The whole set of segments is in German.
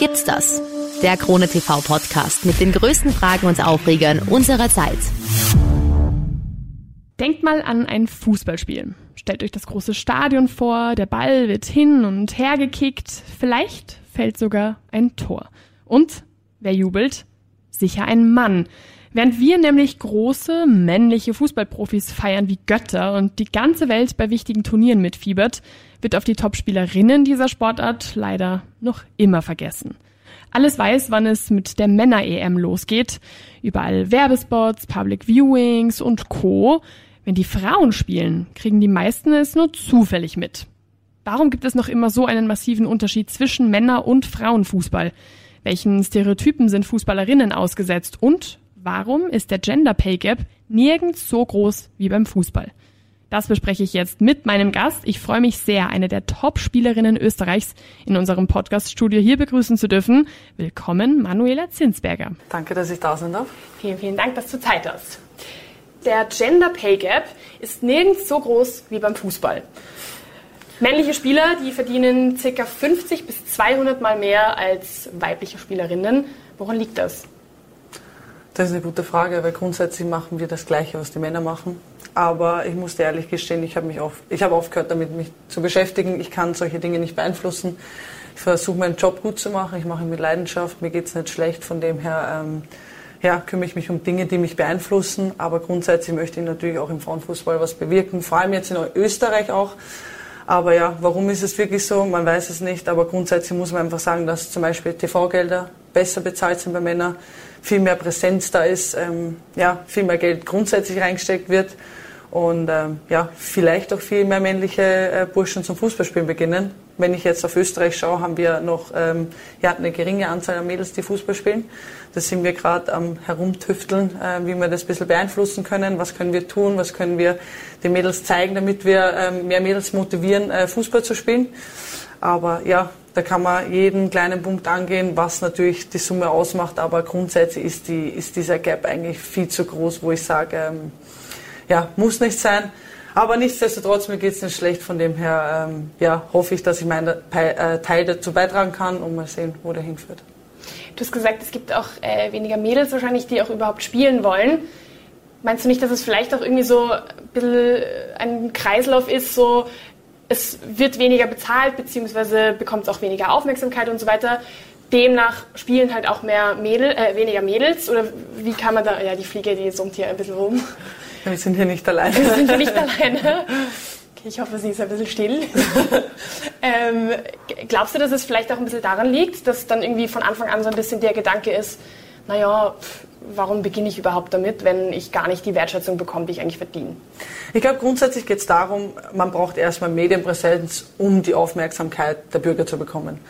gibt's das? Der Krone TV Podcast mit den größten Fragen und Aufregern unserer Zeit. Denkt mal an ein Fußballspiel. Stellt euch das große Stadion vor, der Ball wird hin und her gekickt, vielleicht fällt sogar ein Tor. Und wer jubelt? Sicher ein Mann. Während wir nämlich große männliche Fußballprofis feiern wie Götter und die ganze Welt bei wichtigen Turnieren mitfiebert, wird auf die Topspielerinnen dieser Sportart leider noch immer vergessen. Alles weiß, wann es mit der Männer-EM losgeht. Überall Werbespots, Public Viewings und Co. Wenn die Frauen spielen, kriegen die meisten es nur zufällig mit. Warum gibt es noch immer so einen massiven Unterschied zwischen Männer- und Frauenfußball? Welchen Stereotypen sind Fußballerinnen ausgesetzt? Und Warum ist der Gender Pay Gap nirgends so groß wie beim Fußball? Das bespreche ich jetzt mit meinem Gast. Ich freue mich sehr, eine der Top-Spielerinnen Österreichs in unserem Podcast-Studio hier begrüßen zu dürfen. Willkommen, Manuela Zinsberger. Danke, dass ich da sein darf. Vielen, vielen Dank, dass du Zeit hast. Der Gender Pay Gap ist nirgends so groß wie beim Fußball. Männliche Spieler, die verdienen ca. 50 bis 200 Mal mehr als weibliche Spielerinnen. Woran liegt das? Das ist eine gute Frage, weil grundsätzlich machen wir das Gleiche, was die Männer machen. Aber ich muss ehrlich gestehen, ich habe mich auf, ich habe aufgehört, damit mich zu beschäftigen. Ich kann solche Dinge nicht beeinflussen. Ich versuche meinen Job gut zu machen. Ich mache ihn mit Leidenschaft. Mir geht es nicht schlecht. Von dem her ähm, ja, kümmere ich mich um Dinge, die mich beeinflussen. Aber grundsätzlich möchte ich natürlich auch im Frauenfußball was bewirken. Vor allem jetzt in Österreich auch. Aber ja, warum ist es wirklich so? Man weiß es nicht. Aber grundsätzlich muss man einfach sagen, dass zum Beispiel TV-Gelder besser bezahlt sind bei Männern viel mehr Präsenz da ist, ähm, ja, viel mehr Geld grundsätzlich reingesteckt wird und ähm, ja, vielleicht auch viel mehr männliche äh, Burschen zum Fußballspielen beginnen. Wenn ich jetzt auf Österreich schaue, haben wir noch ähm, ja, eine geringe Anzahl an Mädels, die Fußball spielen. Da sind wir gerade am Herumtüfteln, äh, wie wir das ein bisschen beeinflussen können. Was können wir tun? Was können wir den Mädels zeigen, damit wir ähm, mehr Mädels motivieren, äh, Fußball zu spielen? Aber ja, da kann man jeden kleinen Punkt angehen, was natürlich die Summe ausmacht, aber grundsätzlich ist, die, ist dieser Gap eigentlich viel zu groß, wo ich sage, ähm, ja, muss nicht sein. Aber nichtsdestotrotz, mir geht es nicht schlecht, von dem her ähm, ja, hoffe ich, dass ich meinen äh, Teil dazu beitragen kann und mal sehen, wo der hinführt. Du hast gesagt, es gibt auch äh, weniger Mädels wahrscheinlich, die auch überhaupt spielen wollen. Meinst du nicht, dass es vielleicht auch irgendwie so ein bisschen ein Kreislauf ist, so es wird weniger bezahlt, beziehungsweise bekommt es auch weniger Aufmerksamkeit und so weiter. Demnach spielen halt auch mehr Mädel, äh, weniger Mädels. Oder wie kann man da, ja, die Fliege, die summt hier ein bisschen rum. Wir sind hier nicht alleine. Wir sind hier nicht alleine. Okay, ich hoffe, sie ist ein bisschen still. ähm, glaubst du, dass es vielleicht auch ein bisschen daran liegt, dass dann irgendwie von Anfang an so ein bisschen der Gedanke ist, naja, warum beginne ich überhaupt damit, wenn ich gar nicht die Wertschätzung bekomme, die ich eigentlich verdiene? Ich glaube, grundsätzlich geht es darum, man braucht erstmal Medienpräsenz, um die Aufmerksamkeit der Bürger zu bekommen.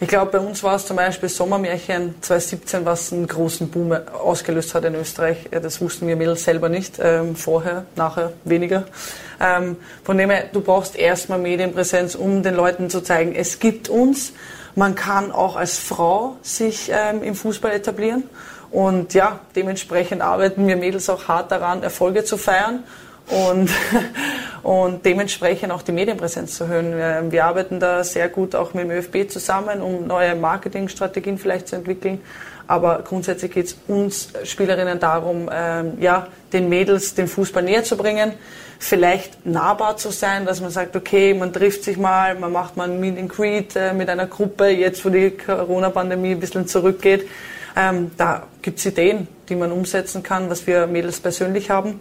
Ich glaube, bei uns war es zum Beispiel Sommermärchen 2017, was einen großen Boom ausgelöst hat in Österreich. Das wussten wir Mädels selber nicht, ähm, vorher, nachher weniger. Ähm, von dem her, du brauchst erstmal Medienpräsenz, um den Leuten zu zeigen, es gibt uns. Man kann auch als Frau sich ähm, im Fußball etablieren. Und ja, dementsprechend arbeiten wir Mädels auch hart daran, Erfolge zu feiern und, und dementsprechend auch die Medienpräsenz zu erhöhen. Wir arbeiten da sehr gut auch mit dem ÖFB zusammen, um neue Marketingstrategien vielleicht zu entwickeln. Aber grundsätzlich geht es uns Spielerinnen darum, ähm, ja, den Mädels den Fußball näher zu bringen, vielleicht nahbar zu sein, dass man sagt, okay, man trifft sich mal, man macht mal ein Meet and Greet äh, mit einer Gruppe, jetzt wo die Corona-Pandemie ein bisschen zurückgeht ähm, da gibt es Ideen, die man umsetzen kann, was wir Mädels persönlich haben.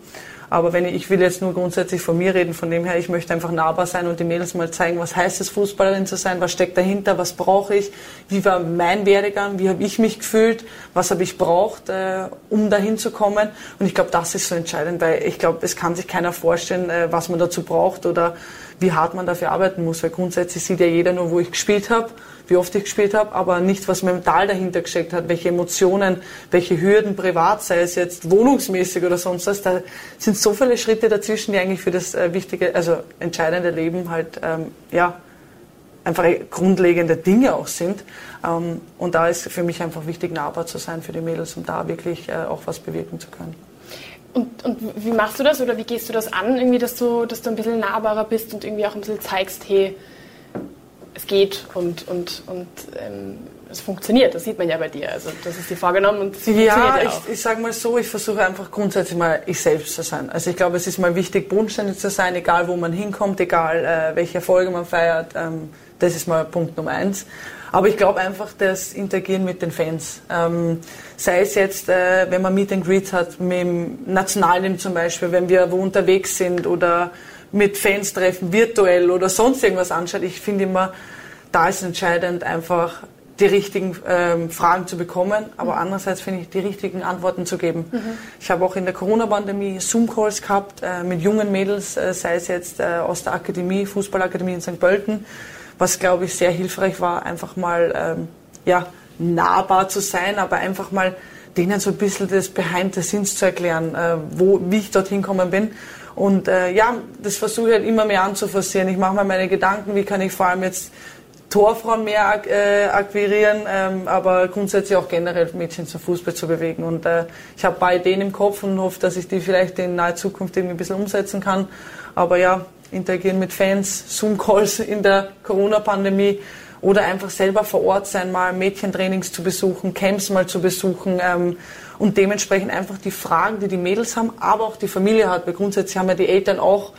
Aber wenn ich, ich will jetzt nur grundsätzlich von mir reden, von dem her, ich möchte einfach nahbar sein und die Mädels mal zeigen, was heißt es, Fußballerin zu sein, was steckt dahinter, was brauche ich, wie war mein Werdegang, wie habe ich mich gefühlt, was habe ich braucht, äh, um dahin zu kommen. Und ich glaube, das ist so entscheidend, weil ich glaube, es kann sich keiner vorstellen, äh, was man dazu braucht oder wie hart man dafür arbeiten muss, weil grundsätzlich sieht ja jeder nur, wo ich gespielt habe wie oft ich gespielt habe, aber nicht, was mental dahinter gesteckt hat, welche Emotionen, welche Hürden privat, sei es jetzt wohnungsmäßig oder sonst was. Da sind so viele Schritte dazwischen, die eigentlich für das äh, wichtige, also entscheidende Leben halt, ähm, ja, einfach grundlegende Dinge auch sind. Ähm, und da ist für mich einfach wichtig, nahbar zu sein für die Mädels, um da wirklich äh, auch was bewirken zu können. Und, und, wie machst du das oder wie gehst du das an, irgendwie, dass du, dass du ein bisschen nahbarer bist und irgendwie auch ein bisschen zeigst, hey, es geht und, und, und ähm, es funktioniert. Das sieht man ja bei dir. Also das ist dir vorgenommen und es funktioniert ja, ja auch. ich, ich sage mal so, ich versuche einfach grundsätzlich mal ich selbst zu sein. Also ich glaube, es ist mal wichtig, bodenständig zu sein, egal wo man hinkommt, egal äh, welche Erfolge man feiert. Ähm, das ist mal Punkt Nummer eins. Aber ich glaube einfach, das Interagieren mit den Fans, ähm, sei es jetzt, äh, wenn man Meet and Greet hat, mit dem Nationalteam zum Beispiel, wenn wir wo unterwegs sind oder mit Fans treffen, virtuell oder sonst irgendwas anschaut. Ich finde immer, da ist entscheidend einfach die richtigen ähm, Fragen zu bekommen, aber mhm. andererseits finde ich die richtigen Antworten zu geben. Mhm. Ich habe auch in der Corona-Pandemie Zoom-Calls gehabt äh, mit jungen Mädels, äh, sei es jetzt äh, aus der Akademie, Fußballakademie in St. Pölten, was glaube ich sehr hilfreich war, einfach mal ähm, ja, nahbar zu sein, aber einfach mal denen so ein bisschen das Behind the Scenes zu erklären, äh, wo, wie ich dorthin gekommen bin. Und äh, ja, das versuche ich halt immer mehr anzuforcieren. Ich mache mir meine Gedanken, wie kann ich vor allem jetzt Torfrauen mehr äh, akquirieren, ähm, aber grundsätzlich auch generell Mädchen zum Fußball zu bewegen. Und äh, ich habe ein paar Ideen im Kopf und hoffe, dass ich die vielleicht in naher Zukunft irgendwie ein bisschen umsetzen kann. Aber ja, interagieren mit Fans, Zoom-Calls in der Corona-Pandemie oder einfach selber vor Ort sein, mal Mädchentrainings zu besuchen, Camps mal zu besuchen ähm, und dementsprechend einfach die Fragen, die die Mädels haben, aber auch die Familie hat, weil grundsätzlich haben ja die Eltern auch,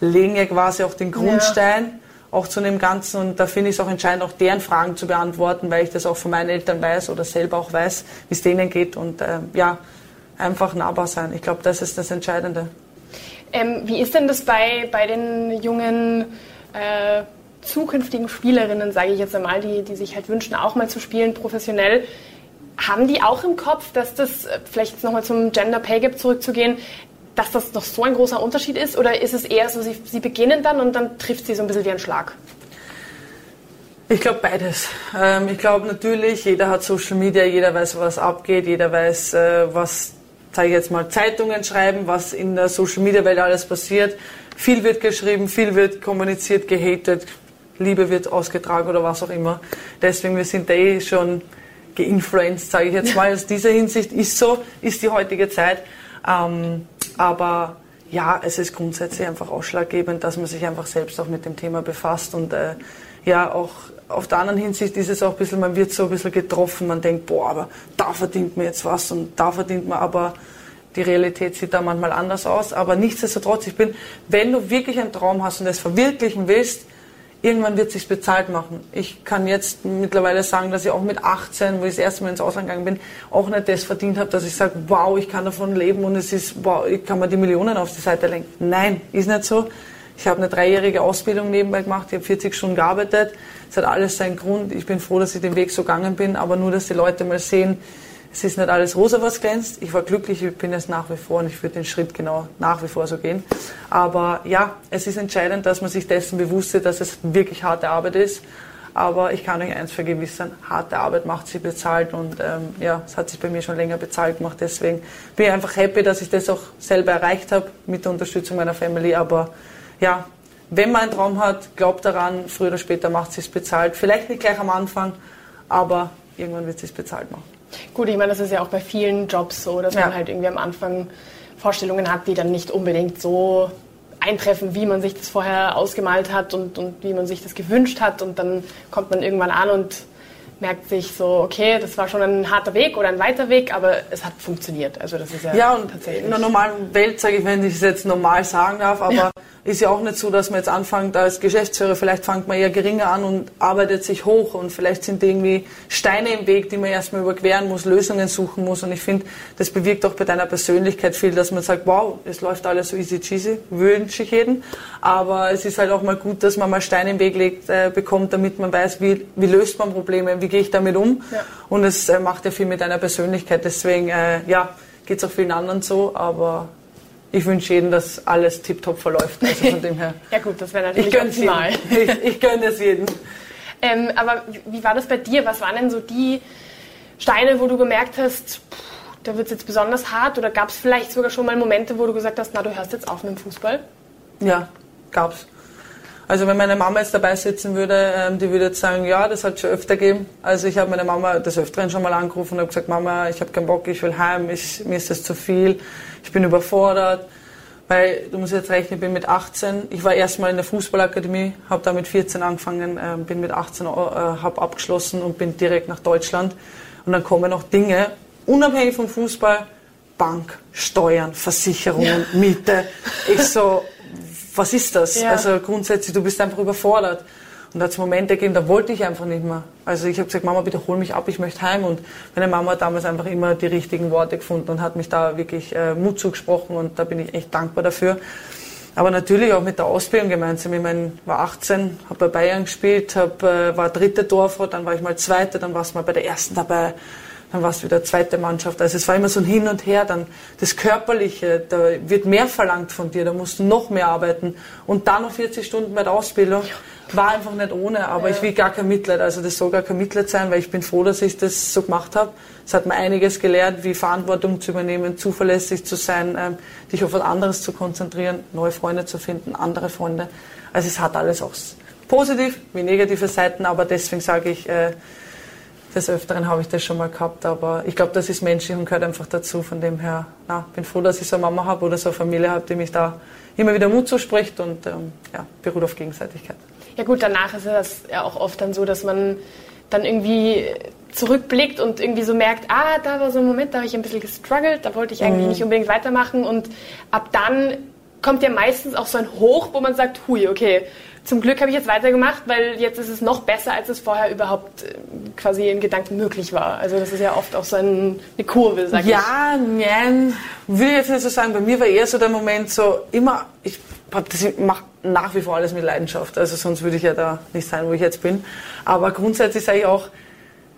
legen ja quasi auch den Grundstein. Ja auch zu dem Ganzen. Und da finde ich es auch entscheidend, auch deren Fragen zu beantworten, weil ich das auch von meinen Eltern weiß oder selber auch weiß, wie es denen geht. Und äh, ja, einfach nahbar sein. Ich glaube, das ist das Entscheidende. Ähm, wie ist denn das bei, bei den jungen äh, zukünftigen Spielerinnen, sage ich jetzt einmal, die, die sich halt wünschen, auch mal zu spielen, professionell? Haben die auch im Kopf, dass das, äh, vielleicht nochmal zum Gender Pay Gap zurückzugehen, dass das noch so ein großer Unterschied ist? Oder ist es eher so, sie, sie beginnen dann und dann trifft sie so ein bisschen wie ein Schlag? Ich glaube beides. Ähm, ich glaube natürlich, jeder hat Social Media, jeder weiß, was abgeht, jeder weiß, äh, was, sage ich jetzt mal, Zeitungen schreiben, was in der Social Media Welt alles passiert. Viel wird geschrieben, viel wird kommuniziert, gehatet, Liebe wird ausgetragen oder was auch immer. Deswegen, wir sind da eh schon geinfluenced, sage ich jetzt mal. Aus dieser Hinsicht ist so, ist die heutige Zeit. Ähm, aber ja, es ist grundsätzlich einfach ausschlaggebend, dass man sich einfach selbst auch mit dem Thema befasst und äh, ja, auch auf der anderen Hinsicht ist es auch ein bisschen, man wird so ein bisschen getroffen, man denkt, boah, aber da verdient man jetzt was und da verdient man, aber die Realität sieht da manchmal anders aus. Aber nichtsdestotrotz, ich bin, wenn du wirklich einen Traum hast und es verwirklichen willst, irgendwann wird es sich bezahlt machen. Ich kann jetzt mittlerweile sagen, dass ich auch mit 18, wo ich das erste Mal ins Ausland gegangen bin, auch nicht das verdient habe, dass ich sage, wow, ich kann davon leben und es ist, wow, ich kann mir die Millionen auf die Seite lenken. Nein, ist nicht so. Ich habe eine dreijährige Ausbildung nebenbei gemacht, ich habe 40 Stunden gearbeitet. Es hat alles seinen Grund. Ich bin froh, dass ich den Weg so gegangen bin, aber nur, dass die Leute mal sehen, es ist nicht alles rosa, was glänzt. Ich war glücklich, ich bin es nach wie vor und ich würde den Schritt genau nach wie vor so gehen. Aber ja, es ist entscheidend, dass man sich dessen bewusst ist, dass es wirklich harte Arbeit ist. Aber ich kann euch eins vergewissern, harte Arbeit macht sie bezahlt und ähm, ja, es hat sich bei mir schon länger bezahlt gemacht. Deswegen bin ich einfach happy, dass ich das auch selber erreicht habe mit der Unterstützung meiner Family. Aber ja, wenn man einen Traum hat, glaubt daran, früher oder später macht sie es bezahlt. Vielleicht nicht gleich am Anfang, aber irgendwann wird es bezahlt machen. Gut, ich meine, das ist ja auch bei vielen Jobs so, dass ja. man halt irgendwie am Anfang Vorstellungen hat, die dann nicht unbedingt so eintreffen, wie man sich das vorher ausgemalt hat und, und wie man sich das gewünscht hat. Und dann kommt man irgendwann an und merkt sich so, okay, das war schon ein harter Weg oder ein weiter Weg, aber es hat funktioniert. Also das ist ja, ja und tatsächlich. In der normalen Welt, sage ich, wenn ich es jetzt normal sagen darf, aber ja. Ist ja auch nicht so, dass man jetzt anfängt als Geschäftsführer, vielleicht fängt man eher geringer an und arbeitet sich hoch und vielleicht sind irgendwie Steine im Weg, die man erstmal überqueren muss, Lösungen suchen muss. Und ich finde, das bewirkt auch bei deiner Persönlichkeit viel, dass man sagt, wow, es läuft alles so easy cheesy, wünsche ich jeden. Aber es ist halt auch mal gut, dass man mal Steine im Weg legt, äh, bekommt, damit man weiß, wie, wie löst man Probleme, wie gehe ich damit um. Ja. Und es äh, macht ja viel mit deiner Persönlichkeit. Deswegen, äh, ja, geht es auch vielen anderen so, aber ich wünsche jedem, dass alles tiptop verläuft. Also von dem her. ja gut, das wäre natürlich ich optimal. ich, ich gönne es jedem. Ähm, aber wie war das bei dir? Was waren denn so die Steine, wo du gemerkt hast, pff, da wird es jetzt besonders hart? Oder gab es vielleicht sogar schon mal Momente, wo du gesagt hast, na, du hörst jetzt auf mit dem Fußball? Ja, gab's. Also wenn meine Mama jetzt dabei sitzen würde, ähm, die würde jetzt sagen, ja, das hat schon öfter gegeben. Also ich habe meine Mama des Öfteren schon mal angerufen und habe gesagt, Mama, ich habe keinen Bock, ich will heim, ich, mir ist das zu viel, ich bin überfordert. Weil du musst jetzt rechnen, ich bin mit 18, ich war erstmal in der Fußballakademie, habe da mit 14 angefangen, äh, bin mit 18 äh, habe abgeschlossen und bin direkt nach Deutschland. Und dann kommen noch Dinge, unabhängig vom Fußball, Bank, Steuern, Versicherungen, ja. Miete. Ich so, was ist das? Ja. Also grundsätzlich, du bist einfach überfordert. Und da hat es Momente gegeben, da wollte ich einfach nicht mehr. Also ich habe gesagt, Mama, bitte hol mich ab, ich möchte heim. Und meine Mama hat damals einfach immer die richtigen Worte gefunden und hat mich da wirklich äh, Mut zugesprochen und da bin ich echt dankbar dafür. Aber natürlich auch mit der Ausbildung gemeinsam. Ich meine, war 18, habe bei Bayern gespielt, hab, äh, war dritte Torfrau, dann war ich mal zweite, dann war es mal bei der ersten dabei dann war es wieder zweite Mannschaft. Also es war immer so ein Hin und Her. Dann das Körperliche, da wird mehr verlangt von dir, da musst du noch mehr arbeiten. Und dann noch 40 Stunden bei der Ausbildung. War einfach nicht ohne, aber ja. ich will gar kein Mitleid. Also das soll gar kein Mitleid sein, weil ich bin froh, dass ich das so gemacht habe. Es hat mir einiges gelernt, wie Verantwortung zu übernehmen, zuverlässig zu sein, ähm, dich auf was anderes zu konzentrieren, neue Freunde zu finden, andere Freunde. Also es hat alles auch positiv wie negative Seiten, aber deswegen sage ich, äh, des Öfteren habe ich das schon mal gehabt, aber ich glaube, das ist menschlich und gehört einfach dazu. Von dem her, na, bin froh, dass ich so eine Mama habe oder so eine Familie habe, die mich da immer wieder Mut zuspricht und ähm, ja, beruht auf Gegenseitigkeit. Ja gut, danach ist es ja auch oft dann so, dass man dann irgendwie zurückblickt und irgendwie so merkt, ah, da war so ein Moment, da habe ich ein bisschen gestruggelt, da wollte ich eigentlich mhm. nicht unbedingt weitermachen und ab dann kommt ja meistens auch so ein Hoch, wo man sagt, hui, okay, zum Glück habe ich jetzt weitergemacht, weil jetzt ist es noch besser, als es vorher überhaupt äh, quasi in Gedanken möglich war. Also das ist ja oft auch so ein, eine Kurve, sag ja, ich. Ja, nein, will ich jetzt nicht so sagen. Bei mir war eher so der Moment so, immer, ich mache nach wie vor alles mit Leidenschaft. Also sonst würde ich ja da nicht sein, wo ich jetzt bin. Aber grundsätzlich sage ich auch,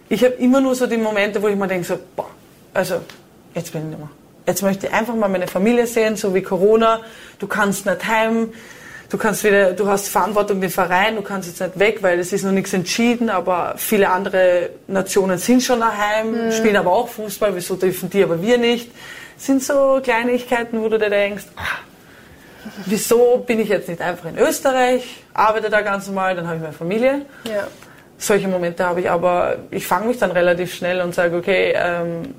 ich habe immer nur so die Momente, wo ich mir denke so, boah, also jetzt bin ich nicht mehr. Jetzt möchte ich einfach mal meine Familie sehen, so wie Corona. Du kannst nicht heim du kannst wieder, du hast Verantwortung den Verein, du kannst jetzt nicht weg, weil es ist noch nichts entschieden, aber viele andere Nationen sind schon daheim, mhm. spielen aber auch Fußball, wieso dürfen die, aber wir nicht? Das sind so Kleinigkeiten, wo du dir denkst, ach, wieso bin ich jetzt nicht einfach in Österreich, arbeite da ganz normal, dann habe ich meine Familie. Ja. Solche Momente habe ich, aber ich fange mich dann relativ schnell und sage, okay, ähm,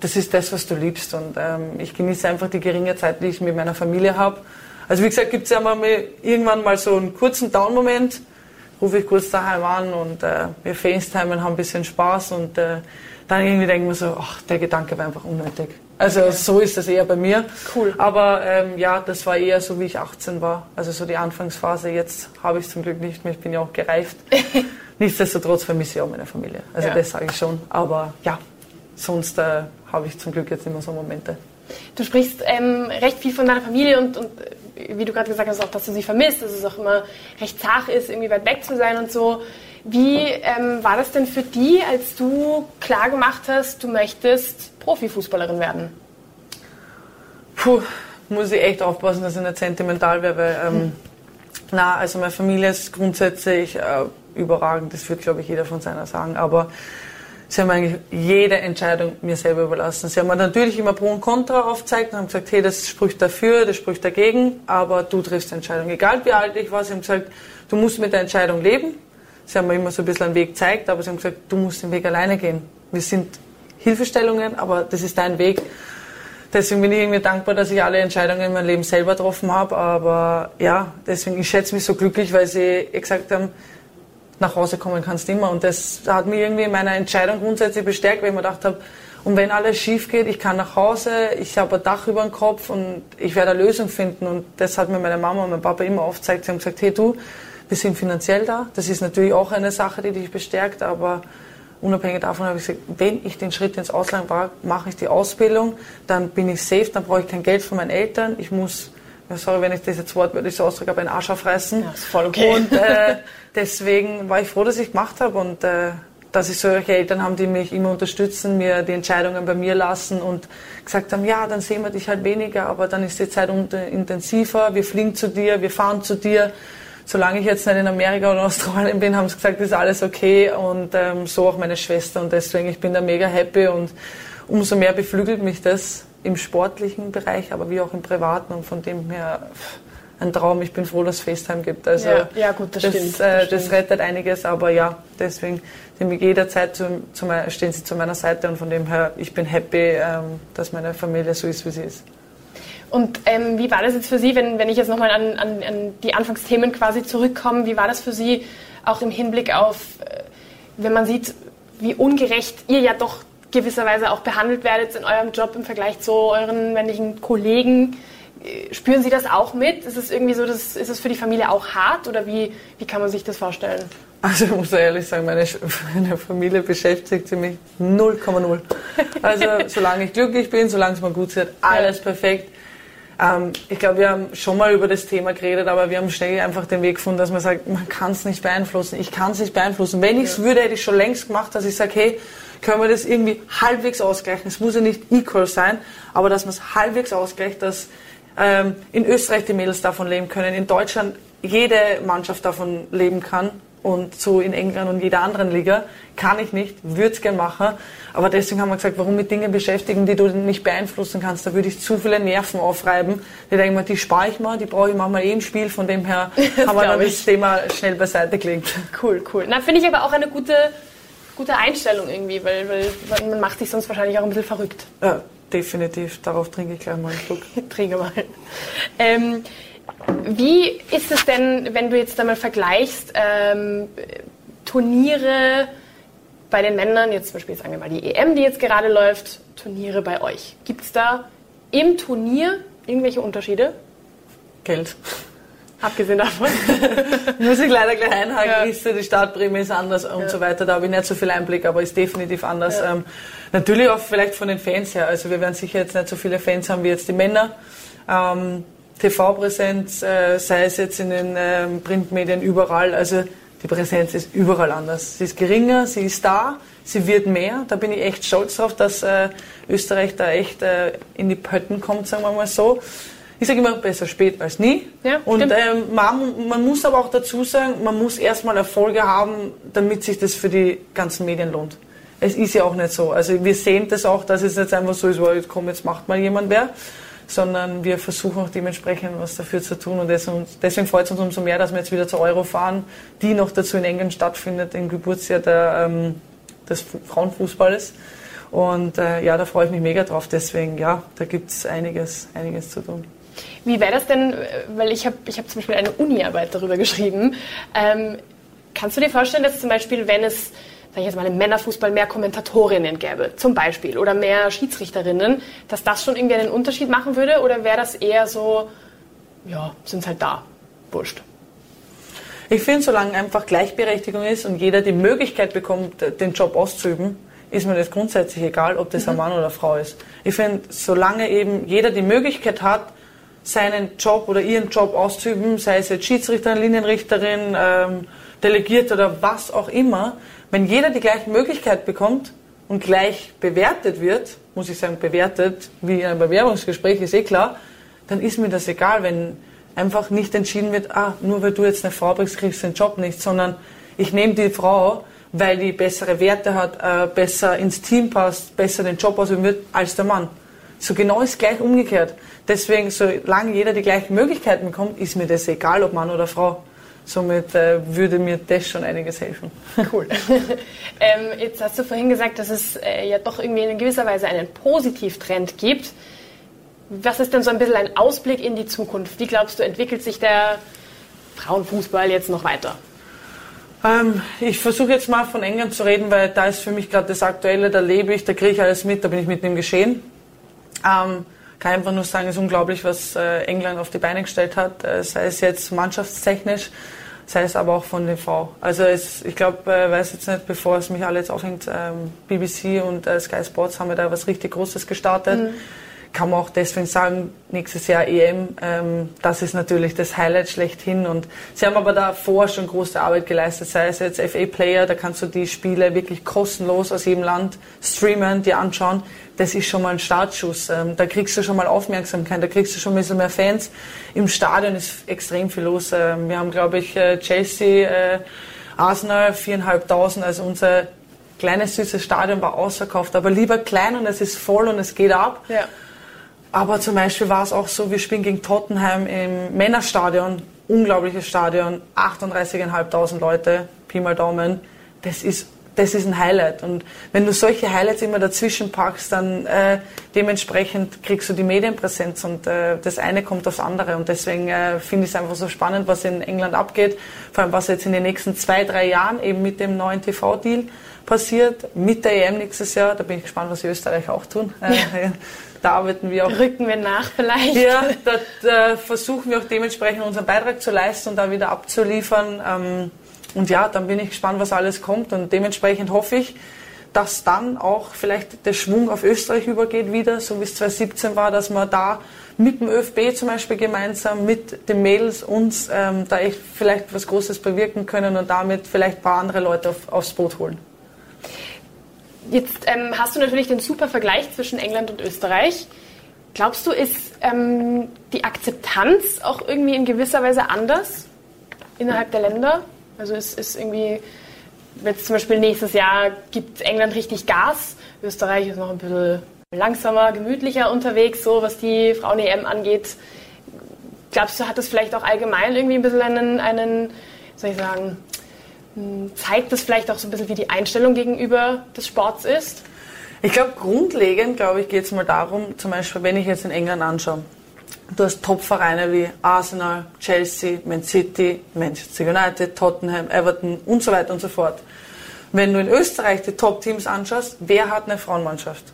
das ist das, was du liebst und ähm, ich genieße einfach die geringe Zeit, die ich mit meiner Familie habe also wie gesagt, gibt es ja mal irgendwann mal so einen kurzen Down-Moment, rufe ich kurz daheim an und äh, wir FaceTimen, haben ein bisschen Spaß und äh, dann irgendwie denken wir so, ach, der Gedanke war einfach unnötig. Also okay. so ist das eher bei mir. Cool. Aber ähm, ja, das war eher so, wie ich 18 war. Also so die Anfangsphase. Jetzt habe ich zum Glück nicht mehr. Ich bin ja auch gereift. Nichtsdestotrotz vermisse ich auch meine Familie. Also ja. das sage ich schon. Aber ja, sonst äh, habe ich zum Glück jetzt immer so Momente. Du sprichst ähm, recht viel von deiner Familie und, und wie du gerade gesagt hast, auch, dass du sie vermisst, dass es auch immer recht zart ist, irgendwie weit weg zu sein und so. Wie ähm, war das denn für die, als du klar gemacht hast, du möchtest Profifußballerin werden? Puh, muss ich echt aufpassen, dass ich nicht sentimental wäre, weil, ähm, hm. na, also meine Familie ist grundsätzlich äh, überragend, das wird, glaube ich, jeder von seiner sagen, aber Sie haben eigentlich jede Entscheidung mir selber überlassen. Sie haben mir natürlich immer Pro und Contra aufgezeigt und haben gesagt, hey, das spricht dafür, das spricht dagegen, aber du triffst die Entscheidung. Egal wie alt ich war, sie haben gesagt, du musst mit der Entscheidung leben. Sie haben mir immer so ein bisschen einen Weg gezeigt, aber sie haben gesagt, du musst den Weg alleine gehen. Wir sind Hilfestellungen, aber das ist dein Weg. Deswegen bin ich irgendwie dankbar, dass ich alle Entscheidungen in meinem Leben selber getroffen habe. Aber ja, deswegen, ich schätze mich so glücklich, weil sie gesagt haben, nach Hause kommen kannst immer. Und das hat mich irgendwie in meiner Entscheidung grundsätzlich bestärkt, weil ich mir gedacht habe, und wenn alles schief geht, ich kann nach Hause, ich habe ein Dach über dem Kopf und ich werde eine Lösung finden. Und das hat mir meine Mama und mein Papa immer aufgezeigt. Sie haben gesagt, hey du, wir sind finanziell da. Das ist natürlich auch eine Sache, die dich bestärkt, aber unabhängig davon habe ich gesagt, wenn ich den Schritt ins Ausland wage, mache ich die Ausbildung, dann bin ich safe, dann brauche ich kein Geld von meinen Eltern, ich muss sorry, wenn ich das jetzt wortwörtlich so ausdrücke, aber einen Arsch aufreißen. Ja, ist voll okay. Und äh, deswegen war ich froh, dass ich gemacht habe und äh, dass ich solche Eltern haben, die mich immer unterstützen, mir die Entscheidungen bei mir lassen und gesagt haben, ja, dann sehen wir dich halt weniger, aber dann ist die Zeit intensiver, wir fliegen zu dir, wir fahren zu dir. Solange ich jetzt nicht in Amerika oder Australien bin, haben sie gesagt, ist alles okay und ähm, so auch meine Schwester und deswegen, ich bin da mega happy und umso mehr beflügelt mich das, im sportlichen Bereich, aber wie auch im privaten und von dem her ein Traum. Ich bin froh, dass es FaceTime gibt. Also ja, ja gut, das, das stimmt. Das, äh, das rettet einiges, aber ja, deswegen sind jederzeit zu, zu, stehen sie zu meiner Seite und von dem her, ich bin happy, ähm, dass meine Familie so ist, wie sie ist. Und ähm, wie war das jetzt für Sie, wenn, wenn ich jetzt nochmal an, an, an die Anfangsthemen quasi zurückkomme, wie war das für Sie auch im Hinblick auf, äh, wenn man sieht, wie ungerecht ihr ja doch gewisserweise auch behandelt werdet in eurem Job im Vergleich zu euren männlichen Kollegen? Äh, spüren Sie das auch mit? Ist es irgendwie so, dass, ist es für die Familie auch hart oder wie, wie kann man sich das vorstellen? Also ich muss ehrlich sagen, meine, meine Familie beschäftigt mich 0,0. Also solange ich glücklich bin, solange es mir gut geht, alles perfekt. Ähm, ich glaube, wir haben schon mal über das Thema geredet, aber wir haben schnell einfach den Weg gefunden, dass man sagt, man kann es nicht beeinflussen. Ich kann es nicht beeinflussen. Wenn ich es würde, hätte ich schon längst gemacht, dass ich sage, hey, können wir das irgendwie halbwegs ausgleichen. Es muss ja nicht equal sein, aber dass man es halbwegs ausgleicht, dass ähm, in Österreich die Mädels davon leben können, in Deutschland jede Mannschaft davon leben kann und so in England und jeder anderen Liga. Kann ich nicht, würde es gerne machen. Aber deswegen haben wir gesagt, warum mit Dingen beschäftigen, die du nicht beeinflussen kannst. Da würde ich zu viele Nerven aufreiben. Die denken mir, die spare ich mal, die brauche ich manchmal eh im Spiel. Von dem her haben wir dann das Thema schnell beiseite gelegt. Cool, cool. Na, finde ich aber auch eine gute, gute Einstellung irgendwie, weil, weil man macht sich sonst wahrscheinlich auch ein bisschen verrückt. Ja, definitiv. Darauf trinke ich gleich mal einen Schluck. trinke mal. Ähm, wie ist es denn, wenn du jetzt einmal vergleichst, ähm, Turniere bei den Männern, jetzt zum Beispiel sagen wir mal die EM, die jetzt gerade läuft, Turniere bei euch? Gibt es da im Turnier irgendwelche Unterschiede? Geld. Abgesehen davon. Muss ich leider gleich einhaken, ja. ist die Startprämie ist anders und ja. so weiter. Da habe ich nicht so viel Einblick, aber ist definitiv anders. Ja. Ähm, natürlich auch vielleicht von den Fans her. Also wir werden sicher jetzt nicht so viele Fans haben wie jetzt die Männer. Ähm, TV-Präsenz, äh, sei es jetzt in den ähm, Printmedien, überall. Also die Präsenz ist überall anders. Sie ist geringer, sie ist da, sie wird mehr. Da bin ich echt stolz drauf, dass äh, Österreich da echt äh, in die Pötten kommt, sagen wir mal so. Ich sage immer, besser spät als nie. Ja, und ähm, man, man, muss aber auch dazu sagen, man muss erstmal Erfolge haben, damit sich das für die ganzen Medien lohnt. Es ist ja auch nicht so. Also wir sehen das auch, dass es jetzt einfach so ist, weil jetzt komm, jetzt macht mal jemand wer sondern wir versuchen auch dementsprechend was dafür zu tun. Und deswegen freut es uns umso mehr, dass wir jetzt wieder zur Euro fahren, die noch dazu in England stattfindet, im Geburtsjahr der, ähm, des Frauenfußballes. Und äh, ja, da freue ich mich mega drauf. Deswegen, ja, da gibt es einiges, einiges zu tun. Wie wäre das denn, weil ich habe ich hab zum Beispiel eine Uni-Arbeit darüber geschrieben. Ähm, kannst du dir vorstellen, dass zum Beispiel, wenn es sag ich jetzt mal, im Männerfußball mehr Kommentatorinnen gäbe, zum Beispiel, oder mehr Schiedsrichterinnen, dass das schon irgendwie einen Unterschied machen würde? Oder wäre das eher so, ja, sind halt da, wurscht? Ich finde, solange einfach Gleichberechtigung ist und jeder die Möglichkeit bekommt, den Job auszuüben, ist mir das grundsätzlich egal, ob das mhm. ein Mann oder eine Frau ist. Ich finde, solange eben jeder die Möglichkeit hat, seinen Job oder ihren Job auszuüben, sei es jetzt Schiedsrichterin, Linienrichterin, ähm, Delegiert oder was auch immer, wenn jeder die gleiche Möglichkeit bekommt und gleich bewertet wird, muss ich sagen, bewertet, wie in einem Bewerbungsgespräch, ist eh klar, dann ist mir das egal, wenn einfach nicht entschieden wird, ah, nur weil du jetzt eine Frau bist, kriegst du den Job nicht, sondern ich nehme die Frau, weil die bessere Werte hat, äh, besser ins Team passt, besser den Job ausüben wird als der Mann. So genau ist gleich umgekehrt. Deswegen, solange jeder die gleichen Möglichkeiten bekommt, ist mir das egal, ob Mann oder Frau. Somit äh, würde mir das schon einiges helfen. Cool. ähm, jetzt hast du vorhin gesagt, dass es äh, ja doch irgendwie in gewisser Weise einen Positivtrend gibt. Was ist denn so ein bisschen ein Ausblick in die Zukunft? Wie glaubst du, entwickelt sich der Frauenfußball jetzt noch weiter? Ähm, ich versuche jetzt mal von England zu reden, weil da ist für mich gerade das Aktuelle, da lebe ich, da kriege ich alles mit, da bin ich mitten im Geschehen. Ähm, kann einfach nur sagen, es ist unglaublich, was äh, England auf die Beine gestellt hat, äh, sei es jetzt mannschaftstechnisch, sei es aber auch von Frauen. Also es, ich glaube, äh, weiß jetzt nicht, bevor es mich alle jetzt aufhängt, ähm, BBC und äh, Sky Sports haben wir da was richtig Großes gestartet. Mhm kann man auch deswegen sagen, nächstes Jahr EM, ähm, das ist natürlich das Highlight schlechthin. Und sie haben aber davor schon große Arbeit geleistet, sei es jetzt FA Player, da kannst du die Spiele wirklich kostenlos aus jedem Land streamen, dir anschauen. Das ist schon mal ein Startschuss. Ähm, da kriegst du schon mal Aufmerksamkeit, da kriegst du schon ein bisschen mehr Fans. Im Stadion ist extrem viel los. Ähm, wir haben, glaube ich, äh, Chelsea, äh, Arsenal, viereinhalbtausend, also unser kleines süßes Stadion war ausverkauft, aber lieber klein und es ist voll und es geht ab. Ja aber zum Beispiel war es auch so, wir spielen gegen Tottenham im Männerstadion, unglaubliches Stadion, 38.500 Leute, Pi mal Daumen. Das ist das ist ein Highlight. Und wenn du solche Highlights immer dazwischen packst, dann äh, dementsprechend kriegst du die Medienpräsenz und äh, das eine kommt aufs andere. Und deswegen äh, finde ich es einfach so spannend, was in England abgeht, vor allem was jetzt in den nächsten zwei, drei Jahren eben mit dem neuen TV-Deal passiert, mit der EM nächstes Jahr. Da bin ich gespannt, was die Österreich auch tun. Äh, ja. Da arbeiten wir auch. Rücken wir nach vielleicht. Ja, da, da versuchen wir auch dementsprechend unseren Beitrag zu leisten und da wieder abzuliefern. Ähm, und ja, dann bin ich gespannt, was alles kommt. Und dementsprechend hoffe ich, dass dann auch vielleicht der Schwung auf Österreich übergeht wieder, so wie es 2017 war, dass man da mit dem ÖFB zum Beispiel gemeinsam, mit den Mädels uns ähm, da echt vielleicht was Großes bewirken können und damit vielleicht ein paar andere Leute auf, aufs Boot holen. Jetzt ähm, hast du natürlich den super Vergleich zwischen England und Österreich. Glaubst du, ist ähm, die Akzeptanz auch irgendwie in gewisser Weise anders innerhalb der Länder? Also es ist irgendwie, jetzt zum Beispiel nächstes Jahr gibt England richtig Gas, Österreich ist noch ein bisschen langsamer, gemütlicher unterwegs, so was die Frauen-EM angeht. Glaubst du, hat das vielleicht auch allgemein irgendwie ein bisschen einen, einen soll ich sagen, zeigt das vielleicht auch so ein bisschen, wie die Einstellung gegenüber des Sports ist? Ich glaube, grundlegend, glaube ich, geht es mal darum, zum Beispiel, wenn ich jetzt in England anschaue, Du hast Top-Vereine wie Arsenal, Chelsea, Man City, Manchester United, Tottenham, Everton und so weiter und so fort. Wenn du in Österreich die Top-Teams anschaust, wer hat eine Frauenmannschaft?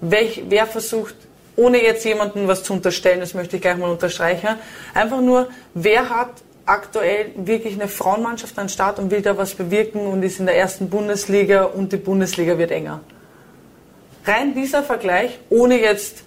Welch, wer versucht, ohne jetzt jemandem was zu unterstellen, das möchte ich gleich mal unterstreichen, einfach nur, wer hat aktuell wirklich eine Frauenmannschaft an Start und will da was bewirken und ist in der ersten Bundesliga und die Bundesliga wird enger. Rein dieser Vergleich, ohne jetzt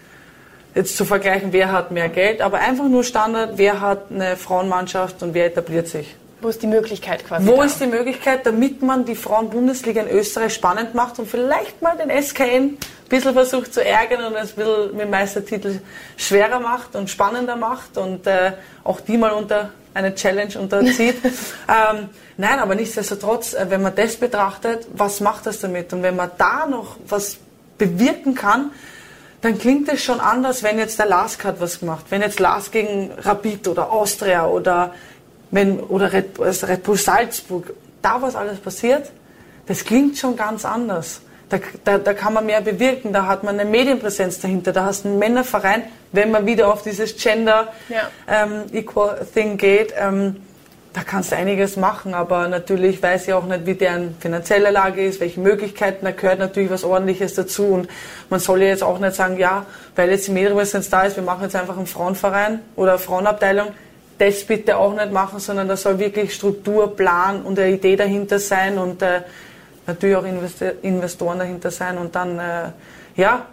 jetzt zu vergleichen, wer hat mehr Geld, aber einfach nur Standard, wer hat eine Frauenmannschaft und wer etabliert sich. Wo ist die Möglichkeit quasi? Wo da? ist die Möglichkeit, damit man die Frauenbundesliga in Österreich spannend macht und vielleicht mal den SKN ein bisschen versucht zu ärgern und es ein bisschen mit dem Meistertitel schwerer macht und spannender macht und äh, auch die mal unter eine Challenge unterzieht. ähm, nein, aber nichtsdestotrotz, äh, wenn man das betrachtet, was macht das damit? Und wenn man da noch was bewirken kann, dann klingt es schon anders, wenn jetzt der Lask hat was gemacht. Wenn jetzt Lask gegen Rapid oder Austria oder, wenn, oder Red, also Red Bull Salzburg, da was alles passiert, das klingt schon ganz anders. Da, da, da kann man mehr bewirken, da hat man eine Medienpräsenz dahinter, da hast du einen Männerverein, wenn man wieder auf dieses Gender ja. ähm, Equal Thing geht. Ähm, da kannst du einiges machen, aber natürlich weiß ich auch nicht, wie deren finanzielle Lage ist, welche Möglichkeiten, da gehört natürlich was ordentliches dazu und man soll ja jetzt auch nicht sagen, ja, weil jetzt die Medienpräsenz da ist, wir machen jetzt einfach einen Frauenverein oder eine Frauenabteilung, das bitte auch nicht machen, sondern da soll wirklich Struktur, Plan und eine Idee dahinter sein und äh, natürlich auch Investoren dahinter sein und dann, äh, ja,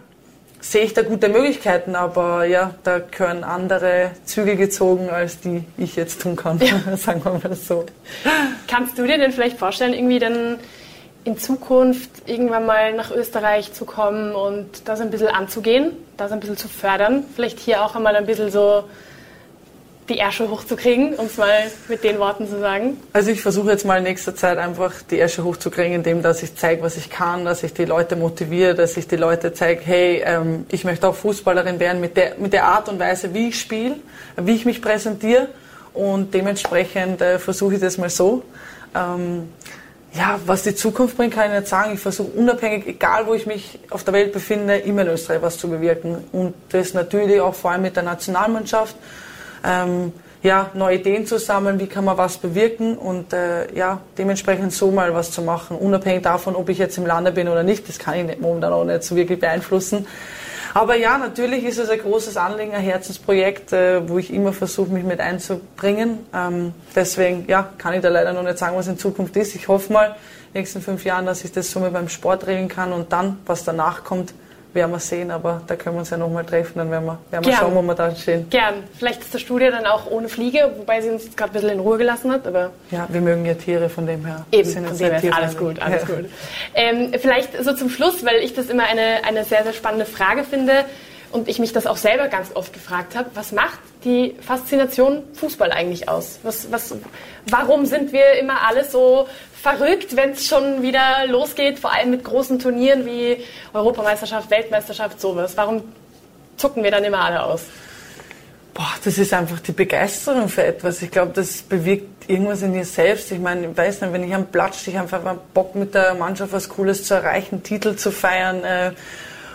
sehe ich da gute Möglichkeiten, aber ja, da gehören andere Züge gezogen, als die ich jetzt tun kann, ja. sagen wir mal so. Kannst du dir denn vielleicht vorstellen, irgendwie dann in Zukunft irgendwann mal nach Österreich zu kommen und das ein bisschen anzugehen, das ein bisschen zu fördern, vielleicht hier auch einmal ein bisschen so die Ärsche hochzukriegen, um es mal mit den Worten zu sagen? Also ich versuche jetzt mal in nächster Zeit einfach die Ärsche hochzukriegen, indem dass ich zeige, was ich kann, dass ich die Leute motiviere, dass ich die Leute zeige, hey, ähm, ich möchte auch Fußballerin werden mit der, mit der Art und Weise, wie ich spiele, wie ich mich präsentiere und dementsprechend äh, versuche ich das mal so. Ähm, ja, was die Zukunft bringt, kann ich nicht sagen. Ich versuche unabhängig, egal wo ich mich auf der Welt befinde, immer in Österreich was zu bewirken. Und das natürlich auch vor allem mit der Nationalmannschaft ähm, ja, neue Ideen zu sammeln, wie kann man was bewirken und äh, ja, dementsprechend so mal was zu machen, unabhängig davon, ob ich jetzt im Lande bin oder nicht, das kann ich nicht, momentan auch nicht so wirklich beeinflussen. Aber ja, natürlich ist es ein großes Anliegen, ein Herzensprojekt, äh, wo ich immer versuche, mich mit einzubringen. Ähm, deswegen ja, kann ich da leider noch nicht sagen, was in Zukunft ist. Ich hoffe mal, in den nächsten fünf Jahren, dass ich das so mit beim Sport regeln kann und dann, was danach kommt, werden wir sehen, aber da können wir uns ja nochmal treffen, dann werden wir, werden wir schauen, wo wir da stehen. Gern. Vielleicht ist der Studie dann auch ohne Fliege, wobei sie uns gerade ein bisschen in Ruhe gelassen hat. Aber ja, wir mögen ja Tiere, von dem her. Eben, von dem her. Alles gut, alles ja. gut. Ähm, vielleicht so zum Schluss, weil ich das immer eine, eine sehr, sehr spannende Frage finde und ich mich das auch selber ganz oft gefragt habe, was macht die Faszination Fußball eigentlich aus? Was, was, warum sind wir immer alle so verrückt, wenn es schon wieder losgeht, vor allem mit großen Turnieren wie Europameisterschaft, Weltmeisterschaft, sowas? Warum zucken wir dann immer alle aus? Boah, das ist einfach die Begeisterung für etwas. Ich glaube, das bewirkt irgendwas in dir selbst. Ich meine, ich weiß nicht, wenn ich am Platz stehe, einfach Bock mit der Mannschaft was Cooles zu erreichen, Titel zu feiern. Äh,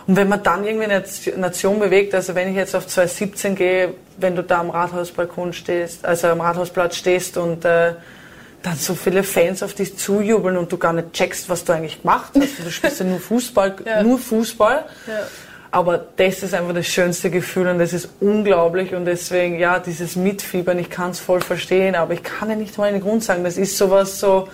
und wenn man dann irgendwie eine Nation bewegt, also wenn ich jetzt auf 2017 gehe, wenn du da am Rathausbalkon stehst, also am Rathausplatz stehst und äh, dann so viele Fans auf dich zujubeln und du gar nicht checkst, was du eigentlich gemacht hast. Du spielst ja nur Fußball, ja. nur Fußball. Ja. Aber das ist einfach das schönste Gefühl und das ist unglaublich und deswegen, ja, dieses Mitfiebern, ich kann es voll verstehen, aber ich kann ja nicht mal einen Grund sagen. Das ist sowas so,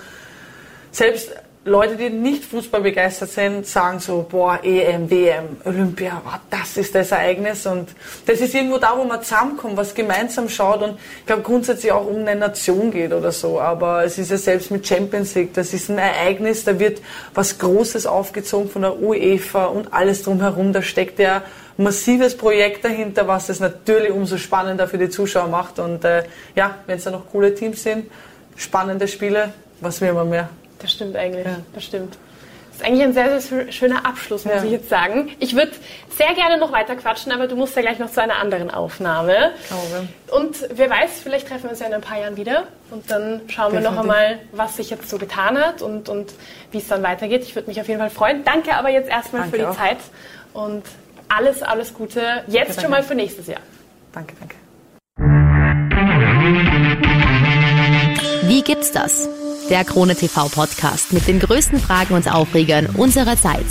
selbst Leute, die nicht Fußball begeistert sind, sagen so, boah, EM, WM, Olympia, wow, das ist das Ereignis. Und das ist irgendwo da, wo man zusammenkommt, was gemeinsam schaut und ich glaube grundsätzlich auch um eine Nation geht oder so, aber es ist ja selbst mit Champions League, das ist ein Ereignis, da wird was Großes aufgezogen von der UEFA und alles drumherum, da steckt ja massives Projekt dahinter, was es natürlich umso spannender für die Zuschauer macht. Und äh, ja, wenn es da noch coole Teams sind, spannende Spiele, was will man mehr? Das stimmt eigentlich. Ja. Das stimmt. Das ist eigentlich ein sehr, sehr schöner Abschluss, muss ja. ich jetzt sagen. Ich würde sehr gerne noch weiter quatschen, aber du musst ja gleich noch zu einer anderen Aufnahme. Okay. Und wer weiß, vielleicht treffen wir uns ja in ein paar Jahren wieder und dann schauen wir noch einmal, was sich jetzt so getan hat und, und wie es dann weitergeht. Ich würde mich auf jeden Fall freuen. Danke aber jetzt erstmal danke für die auch. Zeit und alles, alles Gute. Jetzt danke, schon mal für nächstes Jahr. Danke, danke. Wie gibt's das? Der Krone TV Podcast mit den größten Fragen und Aufregern unserer Zeit.